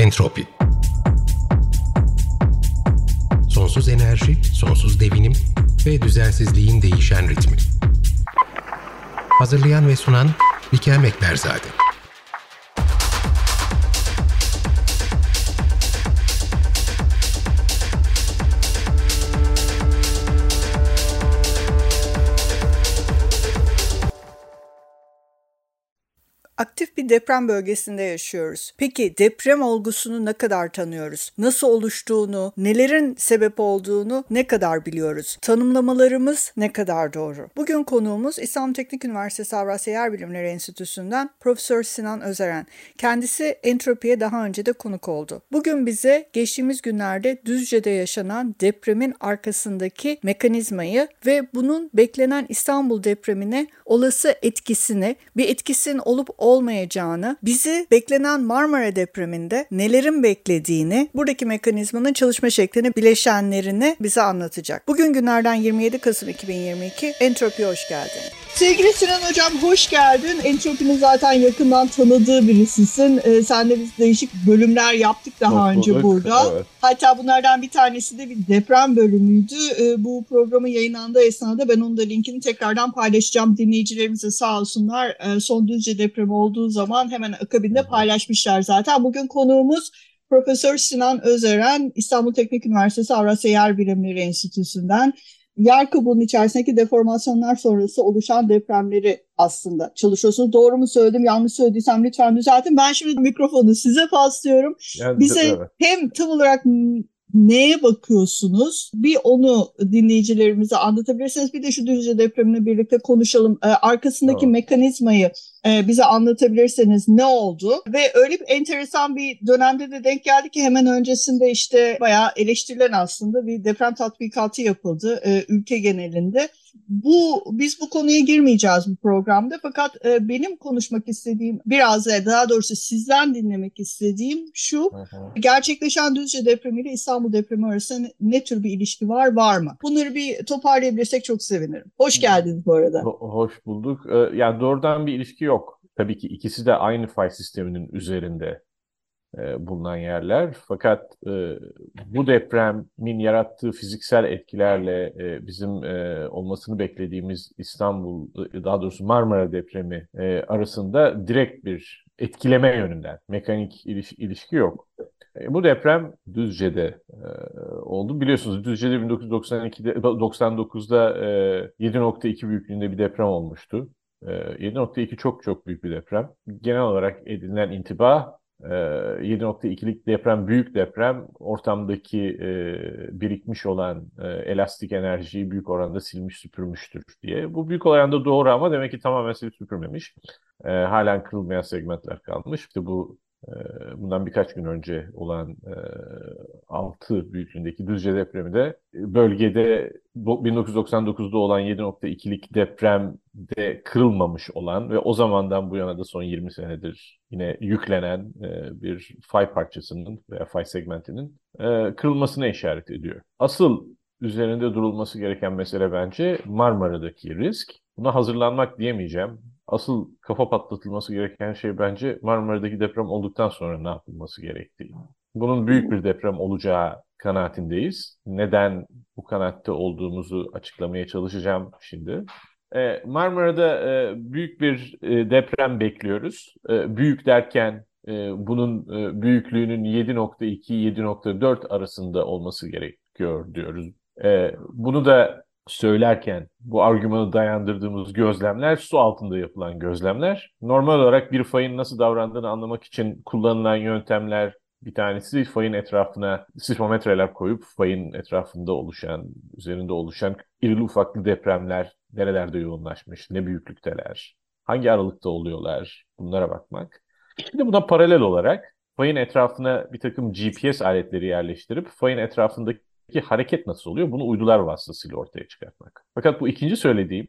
Entropi Sonsuz enerji, sonsuz devinim ve düzensizliğin değişen ritmi. Hazırlayan ve sunan Bikem Ekberzade. Aktif bir deprem bölgesinde yaşıyoruz. Peki deprem olgusunu ne kadar tanıyoruz? Nasıl oluştuğunu, nelerin sebep olduğunu ne kadar biliyoruz? Tanımlamalarımız ne kadar doğru? Bugün konuğumuz İstanbul Teknik Üniversitesi Avrasya Yer Bilimleri Enstitüsü'nden Profesör Sinan Özeren. Kendisi entropiye daha önce de konuk oldu. Bugün bize geçtiğimiz günlerde Düzce'de yaşanan depremin arkasındaki mekanizmayı ve bunun beklenen İstanbul depremine olası etkisini, bir etkisinin olup olmayacağını, bizi beklenen Marmara depreminde nelerin beklediğini, buradaki mekanizmanın çalışma şeklini, bileşenlerini bize anlatacak. Bugün günlerden 27 Kasım 2022. Entropi hoş geldin. Sevgili Sinan Hocam hoş geldin. Entropinin zaten yakından tanıdığı birisisin. Ee, senle biz değişik bölümler yaptık daha Hoş önce bulduk. burada. Evet. Hatta bunlardan bir tanesi de bir deprem bölümüydü. Ee, bu programın yayınlandığı esnada ben onun da linkini tekrardan paylaşacağım. Dinleyicilerimize sağ olsunlar. Ee, son Düzce depremi olduğu zaman hemen akabinde paylaşmışlar zaten. Bugün konuğumuz Profesör Sinan Özeren, İstanbul Teknik Üniversitesi Avrasya Yer Bilimleri Enstitüsü'nden yer kabuğunun içerisindeki deformasyonlar sonrası oluşan depremleri aslında çalışıyorsunuz. Doğru mu söyledim, yanlış söylediysem lütfen düzeltin. Ben şimdi mikrofonu size paslıyorum. Yani, Bize evet. hem tam olarak neye bakıyorsunuz? Bir onu dinleyicilerimize anlatabilirsiniz. Bir de şu Düzce depremine birlikte konuşalım. Ee, arkasındaki Tamam. mekanizmayı e, bize anlatabilirseniz ne oldu? Ve öyle bir enteresan bir dönemde de denk geldi ki hemen öncesinde işte bayağı eleştirilen aslında bir deprem tatbikatı yapıldı e, ülke genelinde. Bu biz bu konuya girmeyeceğiz bu programda fakat e, benim konuşmak istediğim biraz da daha doğrusu sizden dinlemek istediğim şu Hı hı. gerçekleşen Düzce depremi ile İstanbul depremi arasında ne, ne tür bir ilişki var var mı? Bunları bir toparlayabilirsek çok sevinirim. Hoş geldiniz bu arada. Ho- Hoş bulduk. Ee, Yani doğrudan bir ilişki yok. Tabii ki ikisi de aynı fay sisteminin üzerinde e, bulunan yerler. Fakat e, bu depremin yarattığı fiziksel etkilerle e, bizim e, olmasını beklediğimiz İstanbul, e, daha doğrusu Marmara depremi e, arasında direkt bir etkileme yönünden mekanik iliş- ilişki yok. E, Bu deprem Düzce'de e, oldu. Biliyorsunuz Düzce'de 1992'de 99'da e, 7.2 büyüklüğünde bir deprem olmuştu. E, 7.2 çok çok büyük bir deprem. Genel olarak edinilen intiba e, 7.2'lik deprem büyük deprem ortamdaki e, birikmiş olan e, elastik enerjiyi büyük oranda silmiş süpürmüştür diye. Bu büyük oranda doğru ama demek ki tamamen silip süpürmemiş. E, halen kırılmayan segmentler kalmış. İşte bu bundan birkaç gün önce olan e, 6 büyüklüğündeki Düzce depremi de bölgede bu 1999'da olan 7.2'lik depremde kırılmamış olan ve o zamandan bu yana da son 20 senedir yine yüklenen bir fay parçasının veya fay segmentinin kırılmasına işaret ediyor. Asıl üzerinde durulması gereken mesele bence Marmara'daki risk. Buna hazırlanmak diyemeyeceğim. Asıl kafa patlatılması gereken şey bence Marmara'daki deprem olduktan sonra ne yapılması gerektiği. Bunun büyük bir deprem olacağı kanaatindeyiz. Neden bu kanaatte olduğumuzu açıklamaya çalışacağım şimdi. Ee, Marmara'da e, büyük bir e, deprem bekliyoruz. E, büyük derken e, bunun e, büyüklüğünün 7.2-7.4 arasında olması gerekiyor diyoruz. E, bunu da söylerken bu argümanı dayandırdığımız gözlemler su altında yapılan gözlemler. Normal olarak bir fayın nasıl davrandığını anlamak için kullanılan yöntemler bir tanesi fayın etrafına sismometreler koyup fayın etrafında oluşan, üzerinde oluşan irili ufaklı depremler nerelerde yoğunlaşmış, ne büyüklükteler, hangi aralıkta oluyorlar bunlara bakmak. De buna paralel olarak fayın etrafına bir takım GPS aletleri yerleştirip fayın etrafındaki hareket nasıl oluyor bunu uydular vasıtasıyla ortaya çıkartmak. Fakat bu ikinci söylediğim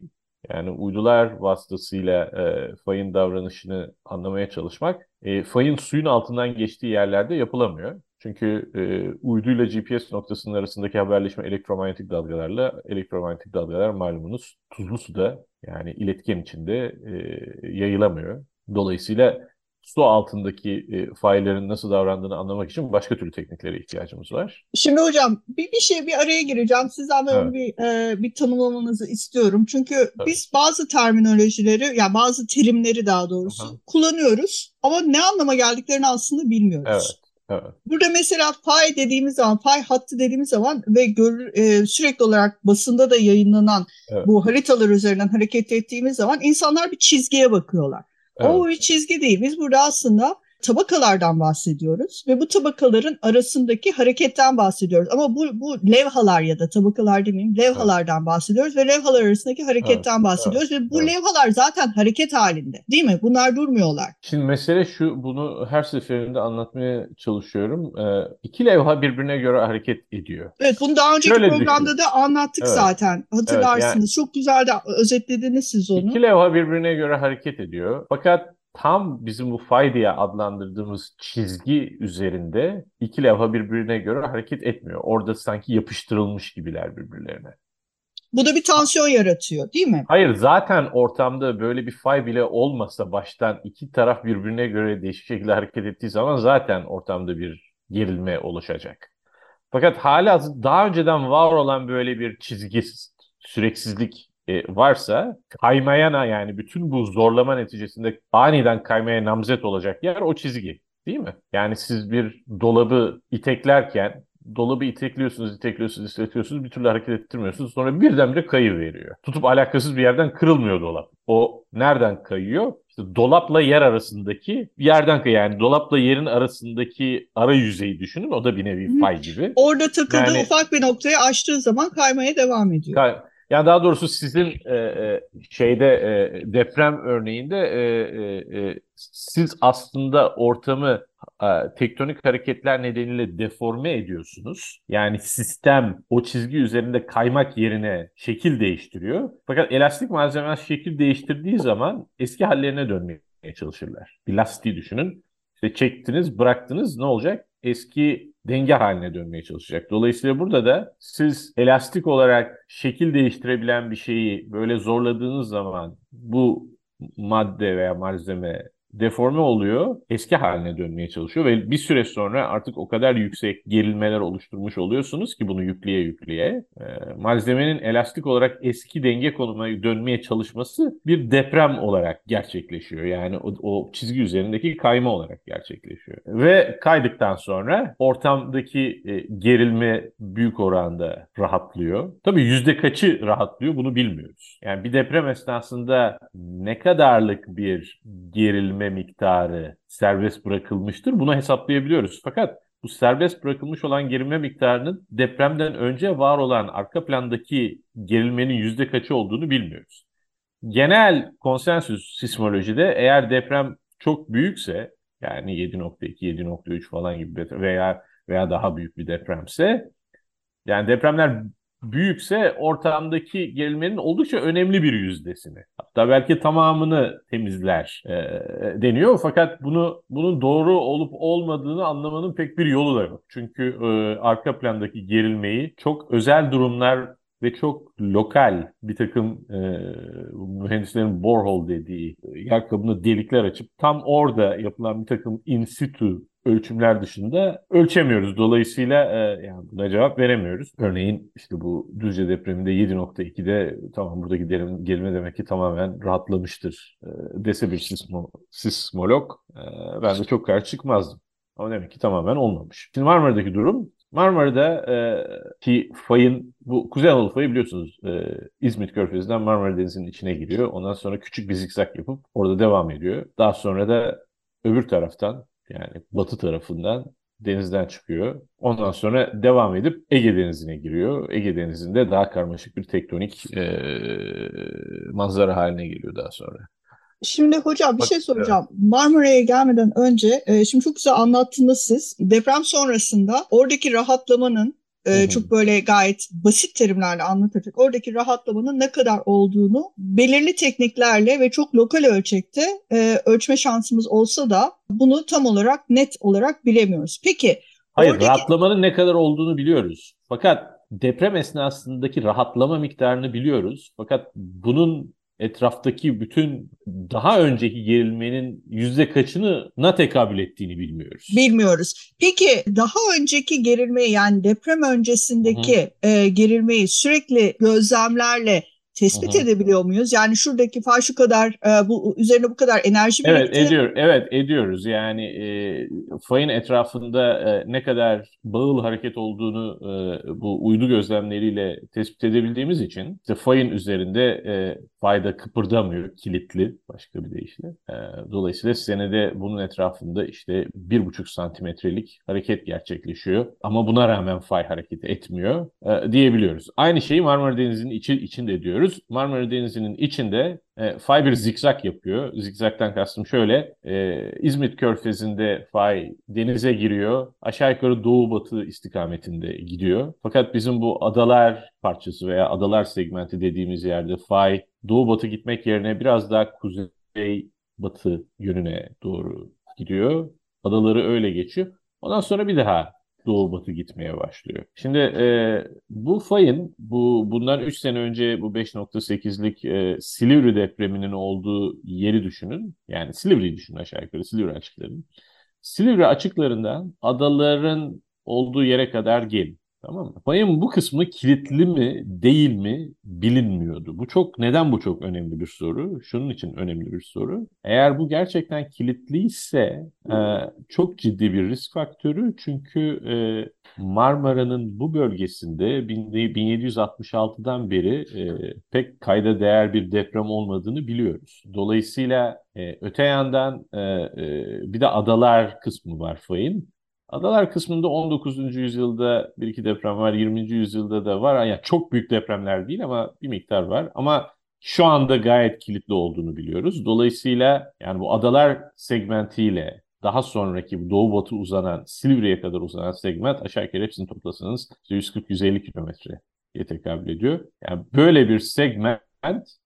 yani uydular vasıtasıyla e, fayın davranışını anlamaya çalışmak e, fayın suyun altından geçtiği yerlerde yapılamıyor. Çünkü e, uyduyla GPS noktasının arasındaki haberleşme elektromanyetik dalgalarla elektromanyetik dalgalar malumunuz tuzlu suda yani iletken içinde e, yayılamıyor. Dolayısıyla su altındaki e, fayların nasıl davrandığını anlamak için başka türlü tekniklere ihtiyacımız var. Şimdi hocam bir, bir şey bir araya gireceğim. Sizden evet. bir e, bir tanımlamanızı istiyorum. Çünkü evet. biz bazı terminolojileri yani bazı terimleri daha doğrusu Aha. kullanıyoruz ama ne anlama geldiklerini aslında bilmiyoruz. Evet. Evet. Burada mesela fay dediğimiz zaman, fay hattı dediğimiz zaman ve gör, e, sürekli olarak basında da yayınlanan evet. bu haritalar üzerinden hareket ettiğimiz zaman insanlar bir çizgiye bakıyorlar. Evet. O bir çizgi değil. Biz burada aslında tabakalardan bahsediyoruz ve bu tabakaların arasındaki hareketten bahsediyoruz. Ama bu, bu levhalar ya da tabakalar demeyeyim levhalardan evet. bahsediyoruz ve levhalar arasındaki hareketten evet. bahsediyoruz evet. ve bu evet. levhalar zaten hareket halinde değil mi? Bunlar durmuyorlar. Şimdi mesele şu bunu her seferinde anlatmaya çalışıyorum. Ee, iki levha birbirine göre hareket ediyor. Evet bunu daha önceki Şöyle programda düşün. da anlattık evet. zaten hatırlarsınız. Evet, yani, Çok güzel de özetlediniz siz onu. İki levha birbirine göre hareket ediyor. Fakat tam bizim bu fay diye adlandırdığımız çizgi üzerinde iki levha birbirine göre hareket etmiyor. Orada sanki yapıştırılmış gibiler birbirlerine. Bu da bir tansiyon yaratıyor değil mi? Hayır zaten ortamda böyle bir fay bile olmasa baştan iki taraf birbirine göre değişik şekilde hareket ettiği zaman zaten ortamda bir gerilme oluşacak. Fakat hala daha önceden var olan böyle bir çizgi süreksizlik e, varsa kaymayana yani bütün bu zorlama neticesinde aniden kaymaya namzet olacak yer o çizgi. Değil mi? Yani siz bir dolabı iteklerken dolabı itekliyorsunuz, itekliyorsunuz, itekliyorsunuz bir türlü hareket ettirmiyorsunuz. Sonra birdenbire kayı veriyor. Tutup alakasız bir yerden kırılmıyor dolap. O nereden kayıyor? İşte dolapla yer arasındaki yerden kayıyor. Yani dolapla yerin arasındaki ara yüzeyi düşünün. O da bir nevi fay gibi. Orada takıldığı yani, ufak bir noktayı açtığı zaman kaymaya devam ediyor. Kay yani daha doğrusu sizin e, e, şeyde e, deprem örneğinde e, e, e, siz aslında ortamı e, tektonik hareketler nedeniyle deforme ediyorsunuz. Yani sistem o çizgi üzerinde kaymak yerine şekil değiştiriyor. Fakat elastik malzemeler şekil değiştirdiği zaman eski hallerine dönmeye çalışırlar. Bir lastiği düşünün. İşte çektiniz, bıraktınız ne olacak? Eski denge haline dönmeye çalışacak. Dolayısıyla burada da siz elastik olarak şekil değiştirebilen bir şeyi böyle zorladığınız zaman bu madde veya malzeme deforme oluyor, eski haline dönmeye çalışıyor ve bir süre sonra artık o kadar yüksek gerilmeler oluşturmuş oluyorsunuz ki bunu yükleye yükleye e, malzemenin elastik olarak eski denge konumuna dönmeye çalışması bir deprem olarak gerçekleşiyor. Yani o, o çizgi üzerindeki kayma olarak gerçekleşiyor. Ve kaydıktan sonra ortamdaki e, gerilme büyük oranda rahatlıyor. Tabii yüzde kaçı rahatlıyor bunu bilmiyoruz. Yani bir deprem esnasında ne kadarlık bir gerilme gerilme miktarı serbest bırakılmıştır. Bunu hesaplayabiliyoruz. Fakat bu serbest bırakılmış olan gerilme miktarının depremden önce var olan arka plandaki gerilmenin yüzde kaçı olduğunu bilmiyoruz. Genel konsensüs sismolojide eğer deprem çok büyükse yani 7.2, 7.3 falan gibi veya veya daha büyük bir depremse yani depremler büyükse ortamdaki gerilmenin oldukça önemli bir yüzdesini hatta belki tamamını temizler e, deniyor fakat bunu bunun doğru olup olmadığını anlamanın pek bir yolu da yok. Çünkü e, arka plandaki gerilmeyi çok özel durumlar ve çok lokal bir takım e, mühendislerin borehole dediği yer kabını delikler açıp tam orada yapılan bir takım in situ ölçümler dışında ölçemiyoruz. Dolayısıyla e, yani buna cevap veremiyoruz. Örneğin işte bu Düzce depreminde 7.2'de tamam buradaki derin, gerilme demek ki tamamen rahatlamıştır e, dese bir sismo, sismolog e, ben de çok karşı çıkmazdım. Ama demek ki tamamen olmamış. Şimdi Marmara'daki durum Marmara'da e, ki fayın bu Kuzey Anadolu fayı biliyorsunuz e, İzmit Körfezi'nden Marmara Denizi'nin içine giriyor. Ondan sonra küçük bir zikzak yapıp orada devam ediyor. Daha sonra da öbür taraftan yani batı tarafından denizden çıkıyor. Ondan sonra devam edip Ege Denizi'ne giriyor. Ege Denizi'nde daha karmaşık bir tektonik e, manzara haline geliyor daha sonra. Şimdi hocam bir Bak, şey soracağım. Evet. Marmara'ya gelmeden önce e, şimdi çok güzel anlattınız siz. Deprem sonrasında oradaki rahatlamanın e, çok böyle gayet basit terimlerle anlatacak. Oradaki rahatlamanın ne kadar olduğunu belirli tekniklerle ve çok lokal ölçekte e, ölçme şansımız olsa da bunu tam olarak net olarak bilemiyoruz. Peki Hayır oradaki... rahatlamanın ne kadar olduğunu biliyoruz. Fakat deprem esnasındaki rahatlama miktarını biliyoruz. Fakat bunun etraftaki bütün daha önceki gerilmenin yüzde kaçını na tekabül ettiğini bilmiyoruz. Bilmiyoruz. Peki daha önceki gerilmeyi yani deprem öncesindeki e, gerilmeyi sürekli gözlemlerle tespit Hı-hı. edebiliyor muyuz? Yani şuradaki fay şu kadar e, bu üzerine bu kadar enerji birikti. Evet ediyor evet ediyoruz. Yani e, fayın etrafında e, ne kadar bağıl hareket olduğunu e, bu uydu gözlemleriyle tespit edebildiğimiz için işte fayın üzerinde e, fayda kıpırdamıyor, kilitli başka bir deyişle. E, dolayısıyla senede bunun etrafında işte bir buçuk santimetrelik hareket gerçekleşiyor. Ama buna rağmen fay hareket etmiyor e, diyebiliyoruz. Aynı şeyi Marmara Denizi'nin içi, içinde diyoruz. Marmara Denizi'nin içinde e, fay bir zikzak yapıyor. Zikzaktan kastım şöyle. E, İzmit Körfezi'nde fay denize giriyor. Aşağı yukarı doğu batı istikametinde gidiyor. Fakat bizim bu adalar parçası veya adalar segmenti dediğimiz yerde fay doğu batı gitmek yerine biraz daha kuzey batı yönüne doğru gidiyor. Adaları öyle geçiyor. Ondan sonra bir daha doğu batı gitmeye başlıyor. Şimdi e, bu fayın bu bundan 3 sene önce bu 5.8'lik e, Silivri depreminin olduğu yeri düşünün. Yani Silivri'yi düşünün aşağı yukarı Silivri açıklarının. Silivri açıklarından adaların olduğu yere kadar gelin. Tamam mı? Payın bu kısmı kilitli mi değil mi bilinmiyordu. Bu çok neden bu çok önemli bir soru? Şunun için önemli bir soru. Eğer bu gerçekten kilitliyse e, çok ciddi bir risk faktörü. Çünkü e, Marmara'nın bu bölgesinde 1766'dan beri e, pek kayda değer bir deprem olmadığını biliyoruz. Dolayısıyla e, öte yandan e, e, bir de adalar kısmı var fayın. Adalar kısmında 19. yüzyılda bir iki deprem var, 20. yüzyılda da var. Yani çok büyük depremler değil ama bir miktar var. Ama şu anda gayet kilitli olduğunu biliyoruz. Dolayısıyla yani bu adalar segmentiyle daha sonraki doğu batı uzanan Silivri'ye kadar uzanan segment aşağı yukarı hepsini toplasanız 140-150 kilometreye tekabül ediyor. Yani böyle bir segment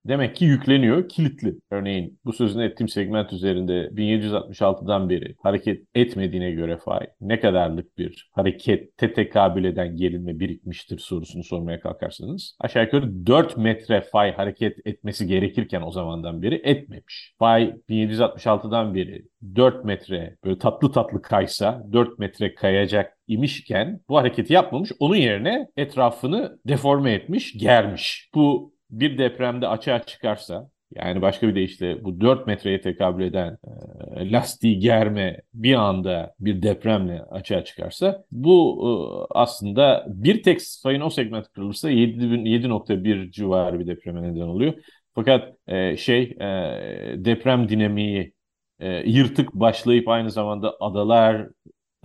demek ki yükleniyor, kilitli. Örneğin bu sözünü ettiğim segment üzerinde 1766'dan beri hareket etmediğine göre fay ne kadarlık bir harekette tekabül eden gerilme birikmiştir sorusunu sormaya kalkarsanız aşağı yukarı 4 metre fay hareket etmesi gerekirken o zamandan beri etmemiş. Fay 1766'dan beri 4 metre böyle tatlı tatlı kaysa 4 metre kayacak imişken bu hareketi yapmamış. Onun yerine etrafını deforme etmiş, germiş. Bu bir depremde açığa çıkarsa yani başka bir deyişle bu 4 metreye tekabül eden e, lastiği germe bir anda bir depremle açığa çıkarsa bu e, aslında bir tek fayın o segment kırılırsa 7.1 civarı bir depreme neden oluyor. Fakat e, şey e, deprem dinamiği e, yırtık başlayıp aynı zamanda adalar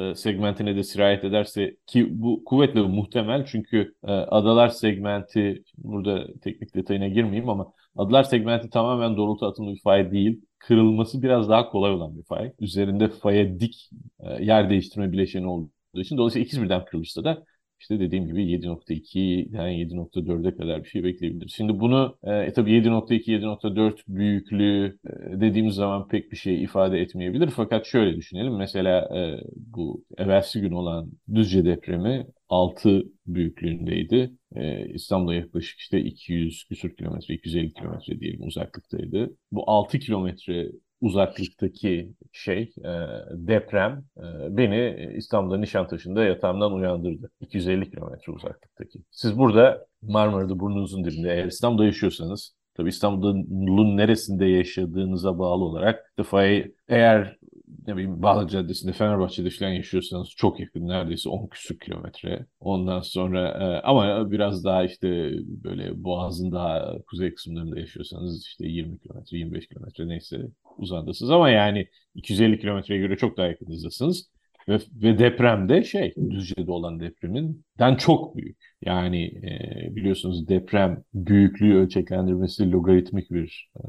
e, segmentine de sirayet ederse ki bu kuvvetle muhtemel çünkü e, adalar segmenti burada teknik detayına girmeyeyim ama adalar segmenti tamamen doğrultu atımlı bir fay değil. Kırılması biraz daha kolay olan bir fay. Üzerinde faya dik e, yer değiştirme bileşeni olduğu için dolayısıyla ikiz birden kırılırsa da işte dediğim gibi 7.2 yani 7.4'e kadar bir şey bekleyebilir. Şimdi bunu e, tabii 7.2 7.4 büyüklüğü e, dediğimiz zaman pek bir şey ifade etmeyebilir. Fakat şöyle düşünelim. Mesela e, bu evvelsi gün olan Düzce depremi 6 büyüklüğündeydi. Ee, İstanbul'a yaklaşık işte 200 küsur kilometre, 250 kilometre diyelim uzaklıktaydı. Bu 6 kilometre uzaklıktaki şey e, deprem e, beni İstanbul'da Nişantaşı'nda yatağımdan uyandırdı. 250 kilometre uzaklıktaki. Siz burada Marmara'da burnunuzun dibinde eğer İstanbul'da yaşıyorsanız Tabii İstanbul'un neresinde yaşadığınıza bağlı olarak Tıfa'yı eğer ne bileyim Bağlı Caddesi'nde Fenerbahçe'de falan yaşıyorsanız çok yakın neredeyse 10 küsur kilometre. Ondan sonra e, ama biraz daha işte böyle Boğaz'ın daha kuzey kısımlarında yaşıyorsanız işte 20 kilometre 25 kilometre neyse uzandasınız ama yani 250 kilometreye göre çok daha yakınızdasınız. Ve, ve deprem de şey Düzce'de olan depreminden çok büyük. Yani e, biliyorsunuz deprem büyüklüğü ölçeklendirmesi logaritmik bir e,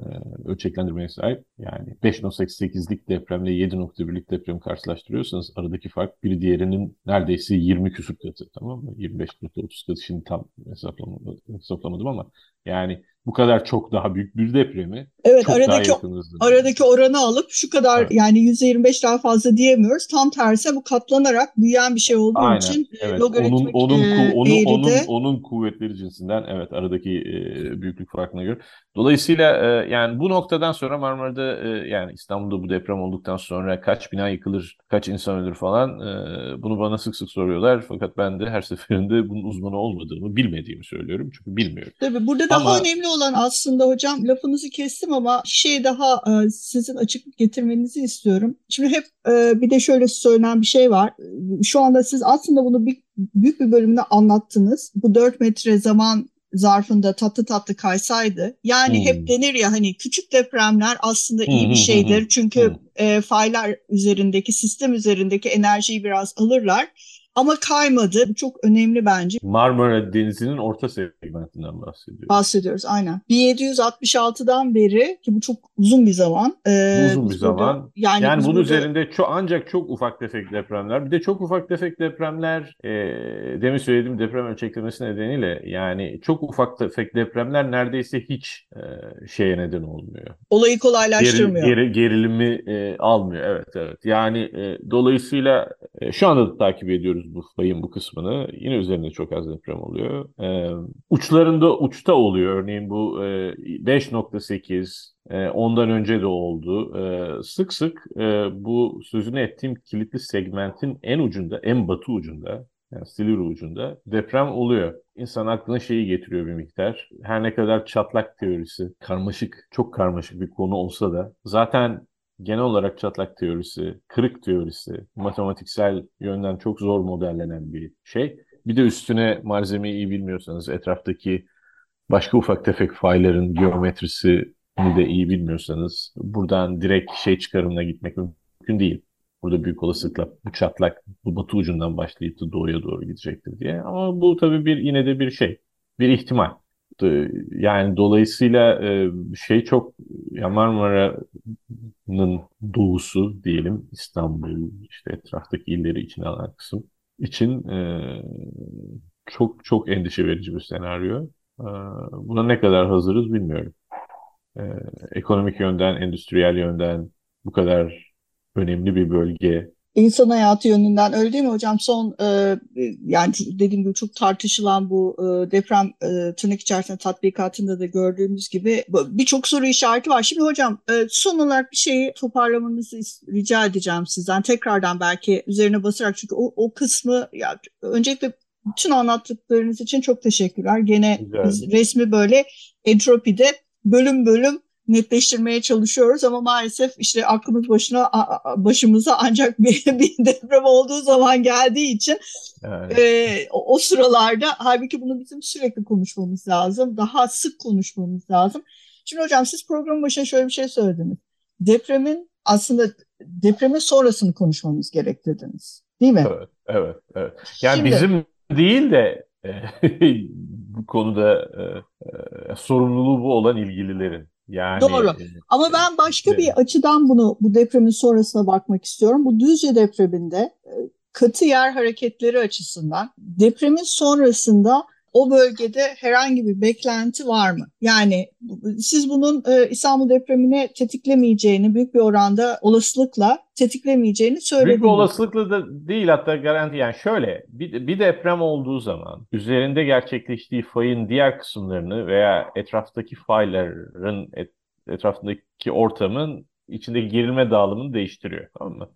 ölçeklendirmeye sahip. Yani 5.8'lik depremle 7.1'lik depremi karşılaştırıyorsanız aradaki fark biri diğerinin neredeyse 20 küsur katı tamam mı? 25 katı 30 katı şimdi tam hesaplamadım, hesaplamadım ama yani bu kadar çok daha büyük bir depremi evet, çok aradaki, daha. Aradaki oranı alıp şu kadar evet. yani %25 daha fazla diyemiyoruz. Tam tersi bu katlanarak büyüyen bir şey olduğu Aynen, için evet. logaritmik onun, onun, e, onun, onun, onun kuvvetleri cinsinden evet aradaki e, büyüklük farkına göre. Dolayısıyla e, yani bu noktadan sonra Marmara'da e, yani İstanbul'da bu deprem olduktan sonra kaç bina yıkılır, kaç insan ölür falan e, bunu bana sık sık soruyorlar. Fakat ben de her seferinde bunun uzmanı olmadığımı, bilmediğimi söylüyorum. Çünkü bilmiyorum. Tabii burada daha ama, önemli olan aslında hocam lafınızı kestim ama şey daha e, sizin açıklık getirmenizi istiyorum. Şimdi hep e, bir de şöyle söylenen bir şey var. Şu anda siz aslında bunu bir, büyük bir bölümünde anlattınız. Bu 4 metre zaman zarfında tatlı tatlı kaysaydı. Yani hmm. hep denir ya hani küçük depremler aslında iyi bir şeydir. Çünkü e, faylar üzerindeki sistem üzerindeki enerjiyi biraz alırlar. Ama kaymadı. Bu çok önemli bence. Marmara Denizi'nin orta segmentinden bahsediyoruz. Bahsediyoruz aynen. 1766'dan beri ki bu çok uzun bir zaman. Ee, uzun bir zaman. Yani, yani bunun burada... üzerinde çok, ancak çok ufak tefek depremler. Bir de çok ufak tefek depremler e, demin söylediğim deprem ölçeklemesi nedeniyle yani çok ufak tefek depremler neredeyse hiç e, şeye neden olmuyor. Olayı kolaylaştırmıyor. Geri, geri, gerilimi e, almıyor. Evet evet. Yani e, dolayısıyla e, şu anda da takip ediyoruz görüyoruz bu fayın bu kısmını. Yine üzerinde çok az deprem oluyor. Ee, uçlarında uçta oluyor. Örneğin bu e, 5.8 e, ondan önce de oldu. E, sık sık e, bu sözünü ettiğim kilitli segmentin en ucunda, en batı ucunda yani Silivri ucunda deprem oluyor. İnsan aklına şeyi getiriyor bir miktar. Her ne kadar çatlak teorisi karmaşık, çok karmaşık bir konu olsa da zaten genel olarak çatlak teorisi, kırık teorisi, matematiksel yönden çok zor modellenen bir şey. Bir de üstüne malzemeyi iyi bilmiyorsanız, etraftaki başka ufak tefek fayların geometrisini de iyi bilmiyorsanız buradan direkt şey çıkarımına gitmek mümkün değil. Burada büyük olasılıkla bu çatlak bu batı ucundan başlayıp da doğuya doğru gidecektir diye. Ama bu tabii bir yine de bir şey, bir ihtimal. Yani dolayısıyla e, şey çok ya Marmara'nın doğusu diyelim İstanbul işte etraftaki illeri içine alan kısım için e, çok çok endişe verici bir senaryo. E, buna ne kadar hazırız bilmiyorum. Ekonomik yönden, endüstriyel yönden bu kadar önemli bir bölge insan hayatı yönünden öyle değil mi hocam? Son e, yani dediğim gibi çok tartışılan bu e, deprem e, tırnak içerisinde tatbikatında da gördüğümüz gibi birçok soru işareti var. Şimdi hocam e, son olarak bir şeyi toparlamanızı rica edeceğim sizden. Tekrardan belki üzerine basarak çünkü o, o kısmı ya, öncelikle bütün anlattıklarınız için çok teşekkürler. Gene biz resmi böyle entropide bölüm bölüm netleştirmeye çalışıyoruz ama maalesef işte aklımız başına başımıza ancak bir, bir deprem olduğu zaman geldiği için evet. e, o, o sıralarda halbuki bunu bizim sürekli konuşmamız lazım. Daha sık konuşmamız lazım. Şimdi hocam siz programın başına şöyle bir şey söylediniz. Depremin aslında depremin sonrasını konuşmamız gerek dediniz. Değil mi? Evet, evet. evet. Yani Şimdi, bizim değil de bu konuda e, e, sorumluluğu bu olan ilgililerin. Yani Doğru. E, Ama ben başka bir açıdan bunu bu depremin sonrasına bakmak istiyorum. Bu Düzce depreminde e, katı yer hareketleri açısından depremin sonrasında o bölgede herhangi bir beklenti var mı? Yani siz bunun e, İstanbul depremini tetiklemeyeceğini büyük bir oranda olasılıkla tetiklemeyeceğini söylediniz. Büyük bir olasılıkla da değil hatta garanti yani şöyle bir, bir deprem olduğu zaman üzerinde gerçekleştiği fayın diğer kısımlarını veya etraftaki fayların et, etrafındaki ortamın içindeki gerilme dağılımını değiştiriyor. Tamam mı?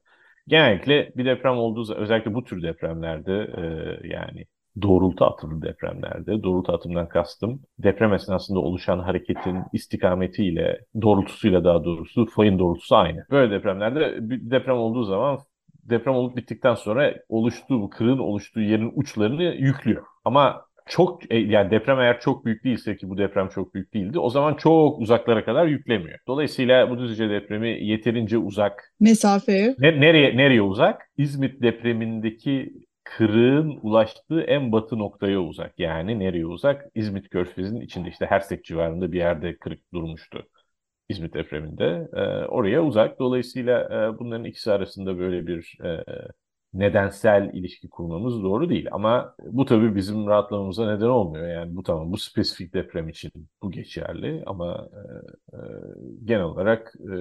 Genellikle bir deprem olduğu özellikle bu tür depremlerde e, yani doğrultu atılı depremlerde, doğrultu atımından kastım deprem esnasında oluşan hareketin istikametiyle, doğrultusuyla daha doğrusu fayın doğrultusu aynı. Böyle depremlerde bir deprem olduğu zaman deprem olup bittikten sonra oluştuğu, bu kırığın oluştuğu yerin uçlarını yüklüyor. Ama çok e, yani deprem eğer çok büyük değilse ki bu deprem çok büyük değildi o zaman çok uzaklara kadar yüklemiyor. Dolayısıyla bu Düzce depremi yeterince uzak. Mesafeye. Ne, nereye nereye uzak? İzmit depremindeki kırığın ulaştığı en batı noktaya uzak. Yani nereye uzak? İzmit Körfezi'nin içinde işte Hersek civarında bir yerde kırık durmuştu. İzmit depreminde. E, oraya uzak. Dolayısıyla e, bunların ikisi arasında böyle bir e, nedensel ilişki kurmamız doğru değil. Ama bu tabii bizim rahatlamamıza neden olmuyor. Yani bu tamam bu spesifik deprem için bu geçerli ama e, e, genel olarak e,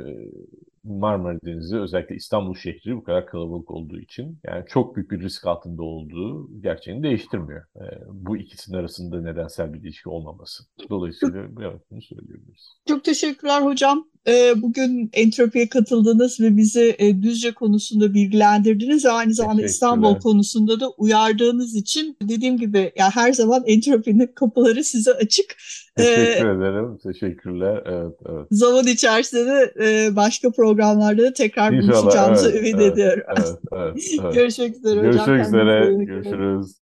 Marmara Denizi özellikle İstanbul şehri bu kadar kalabalık olduğu için yani çok büyük bir risk altında olduğu gerçeğini değiştirmiyor. E, bu ikisinin arasında nedensel bir ilişki olmaması. Dolayısıyla evet, bunu söyleyebiliriz. Çok teşekkürler hocam. E, bugün entropiye katıldınız ve bizi e, Düzce konusunda bilgilendirdiniz aynı zamanda İstanbul konusunda da uyardığınız için dediğim gibi yani her zaman entropinin kapıları size açık. Teşekkür ee, ederim. Teşekkürler. Evet, evet. Zaman içerisinde de e, başka programlarda da tekrar İnşallah, buluşacağımızı evet, ümit evet, ediyorum. Evet, evet, evet. Görüşmek üzere Görüşmek hocam. Görüşmek üzere. Görüşürüz.